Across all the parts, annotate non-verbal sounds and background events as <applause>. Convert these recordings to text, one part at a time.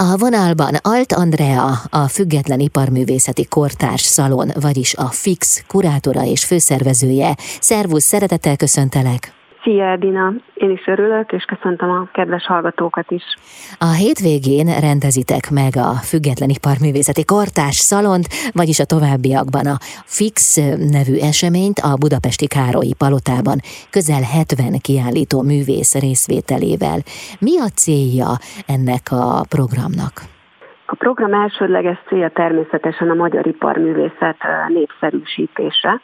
A vonalban Alt Andrea, a Független Iparművészeti Kortárs Szalon, vagyis a FIX kurátora és főszervezője. Szervusz, szeretettel köszöntelek! Szia Edina, én is örülök, és köszöntöm a kedves hallgatókat is. A hétvégén rendezitek meg a Független Iparművészeti Kortárs Szalont, vagyis a továbbiakban a Fix nevű eseményt a Budapesti Károlyi Palotában közel 70 kiállító művész részvételével. Mi a célja ennek a programnak? A program elsődleges célja természetesen a magyar iparművészet népszerűsítése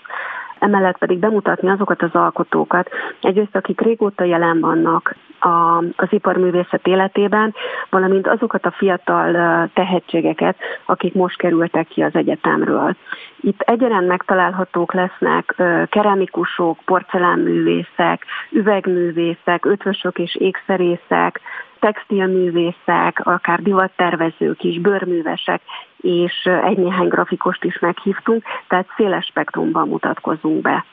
emellett pedig bemutatni azokat az alkotókat, egyrészt akik régóta jelen vannak a, az iparművészet életében, valamint azokat a fiatal tehetségeket, akik most kerültek ki az egyetemről. Itt egyaránt megtalálhatók lesznek keramikusok, porcelánművészek, üvegművészek, ötvösök és ékszerészek, textilművészek, akár divattervezők is, bőrművesek, és egy-néhány grafikost is meghívtunk, tehát széles spektrumban mutatkozunk be.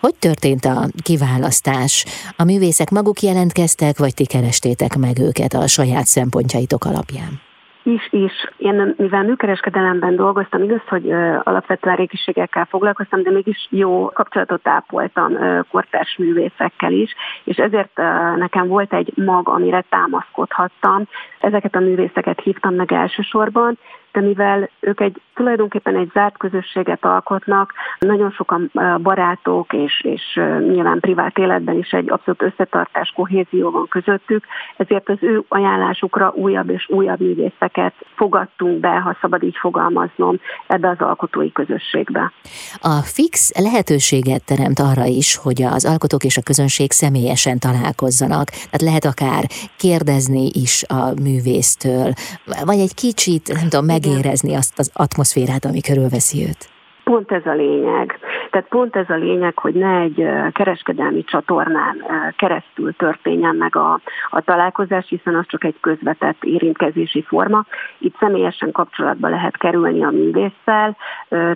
Hogy történt a kiválasztás? A művészek maguk jelentkeztek, vagy ti kerestétek meg őket a saját szempontjaitok alapján? is, is. Én mivel műkereskedelemben dolgoztam, igaz, hogy alapvetően régiségekkel foglalkoztam, de mégis jó kapcsolatot ápoltam kortárs művészekkel is, és ezért nekem volt egy mag, amire támaszkodhattam. Ezeket a művészeket hívtam meg elsősorban, de mivel ők egy tulajdonképpen egy zárt közösséget alkotnak, nagyon sokan barátok, és, és nyilván privát életben is egy abszolút összetartás, kohézió van közöttük, ezért az ő ajánlásukra újabb és újabb művészeket fogadtunk be, ha szabad így fogalmaznom, ebbe az alkotói közösségbe. A fix lehetőséget teremt arra is, hogy az alkotók és a közönség személyesen találkozzanak. Tehát lehet akár kérdezni is a művésztől, vagy egy kicsit, nem tudom, megérezni azt az atmoszférát, ami körülveszi őt. Pont ez a lényeg. Tehát pont ez a lényeg, hogy ne egy kereskedelmi csatornán keresztül történjen meg a, a találkozás, hiszen az csak egy közvetett érintkezési forma. Itt személyesen kapcsolatba lehet kerülni a művésszel,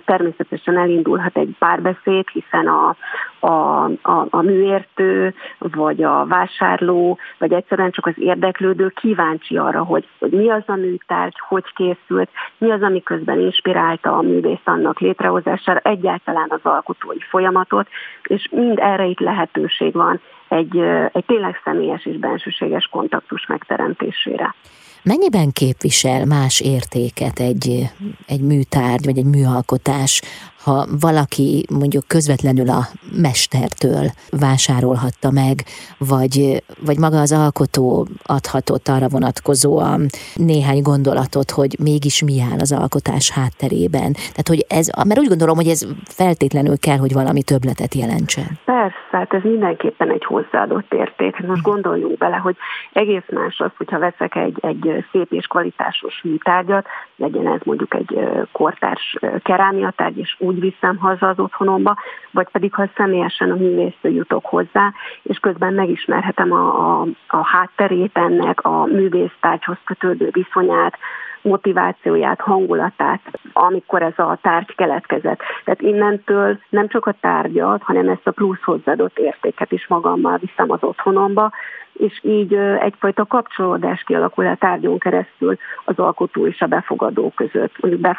természetesen elindulhat egy párbeszéd, hiszen a, a, a, a műértő, vagy a vásárló, vagy egyszerűen csak az érdeklődő kíváncsi arra, hogy, hogy mi az a műtárgy, hogy készült, mi az, ami közben inspirálta a művész annak létrehozására, egyáltalán az alkotói folyamatot, és mind erre itt lehetőség van egy, egy tényleg személyes és bensőséges kontaktus megteremtésére. Mennyiben képvisel más értéket egy, egy műtárgy vagy egy műalkotás ha valaki mondjuk közvetlenül a mestertől vásárolhatta meg, vagy, vagy maga az alkotó adhatott arra vonatkozóan néhány gondolatot, hogy mégis mi áll az alkotás hátterében. Tehát, hogy ez, mert úgy gondolom, hogy ez feltétlenül kell, hogy valami többletet jelentsen. Persze, hát ez mindenképpen egy hozzáadott érték. Most gondoljunk bele, hogy egész más az, hogyha veszek egy, egy szép és kvalitásos műtárgyat, legyen ez mondjuk egy kortárs kerámiatárgy, és úgy úgy viszem haza az otthonomba, vagy pedig ha személyesen a művésztől jutok hozzá, és közben megismerhetem a, a, a hátterét ennek, a művésztárgyhoz kötődő viszonyát, motivációját, hangulatát, amikor ez a tárgy keletkezett. Tehát innentől nem csak a tárgyat, hanem ezt a plusz hozzáadott értéket is magammal viszem az otthonomba, és így egyfajta kapcsolódás kialakul a tárgyon keresztül az alkotó és a befogadó között, mondjuk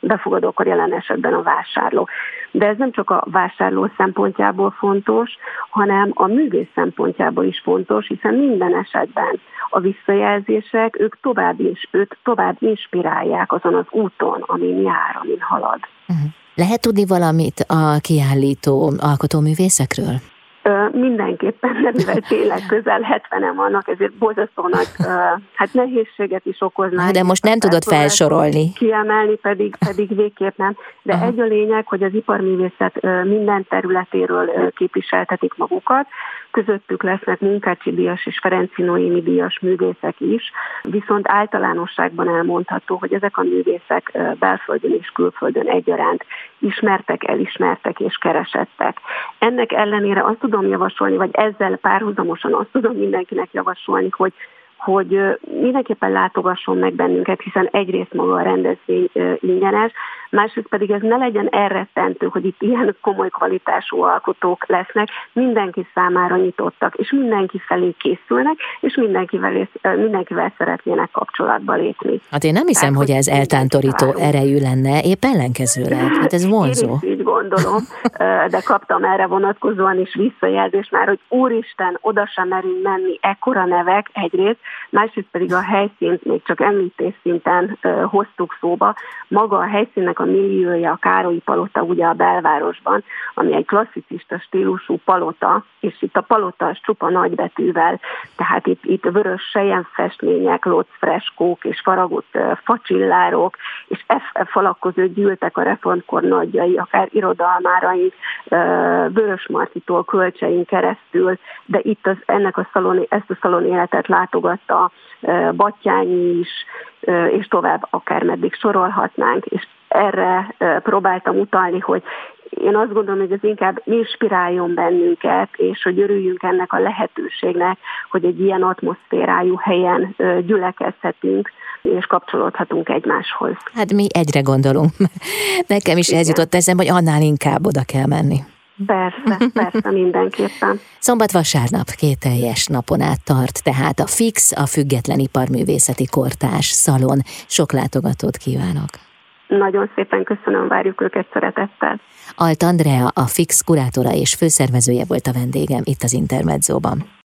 befogadókor jelen esetben a vásárló. De ez nem csak a vásárló szempontjából fontos, hanem a művész szempontjából is fontos, hiszen minden esetben a visszajelzések, ők tovább, is, őt tovább inspirálják azon az úton, amin jár, amin halad. Uh-huh. Lehet tudni valamit a kiállító alkotóművészekről? Mindenképpen, nem mivel tényleg közel 70 vannak, ezért borzasztó nagy hát nehézséget is okoznak. De most nem tudod felsorolni. Kiemelni pedig, pedig végképp nem. De Aha. egy a lényeg, hogy az iparművészet minden területéről képviseltetik magukat, közöttük lesznek Munkácsi Díjas és Ferenci Noémi Díjas művészek is, viszont általánosságban elmondható, hogy ezek a művészek belföldön és külföldön egyaránt ismertek, elismertek és keresettek. Ennek ellenére azt tudom javasolni, vagy ezzel párhuzamosan azt tudom mindenkinek javasolni, hogy hogy mindenképpen látogasson meg bennünket, hiszen egyrészt maga a rendezvény ingyenes, másrészt pedig ez ne legyen elrettentő, hogy itt ilyen komoly kvalitású alkotók lesznek, mindenki számára nyitottak, és mindenki felé készülnek, és mindenkivel, mindenkivel szeretnének kapcsolatba lépni. Hát én nem hiszem, Tehát, hogy ez eltántorító erejű lenne, épp ellenkezőleg. Hát ez vonzó. Én is így gondolom, de kaptam erre vonatkozóan is visszajelzést már, hogy úristen, oda sem merünk menni, ekkora nevek egyrészt, másrészt pedig a helyszínt még csak említés szinten hoztuk szóba. Maga a helyszínnek a milliója, a Károlyi Palota ugye a belvárosban, ami egy klasszicista stílusú palota, és itt a palota az csupa nagybetűvel, tehát itt, itt vörös sejemfestmények, locfreskók és faragott facsillárok, és F falak között gyűltek a reformkor nagyjai, akár irodalmárai, Vörös Martitól kölcsein keresztül, de itt az, ennek a szalon, ezt a szalon életet látogatta Battyányi is, és tovább akár meddig sorolhatnánk, és erre próbáltam utalni, hogy én azt gondolom, hogy ez inkább inspiráljon bennünket, és hogy örüljünk ennek a lehetőségnek, hogy egy ilyen atmoszférájú helyen gyülekezhetünk, és kapcsolódhatunk egymáshoz. Hát mi egyre gondolunk. <laughs> Nekem is ez jutott eszembe, hogy annál inkább oda kell menni. Persze, persze, mindenképpen. <laughs> Szombat-vasárnap két teljes napon át tart, tehát a FIX, a Független Iparművészeti Kortás Szalon. Sok látogatót kívánok! Nagyon szépen köszönöm, várjuk őket szeretettel. Alt Andrea, a FIX kurátora és főszervezője volt a vendégem itt az Intermedzóban.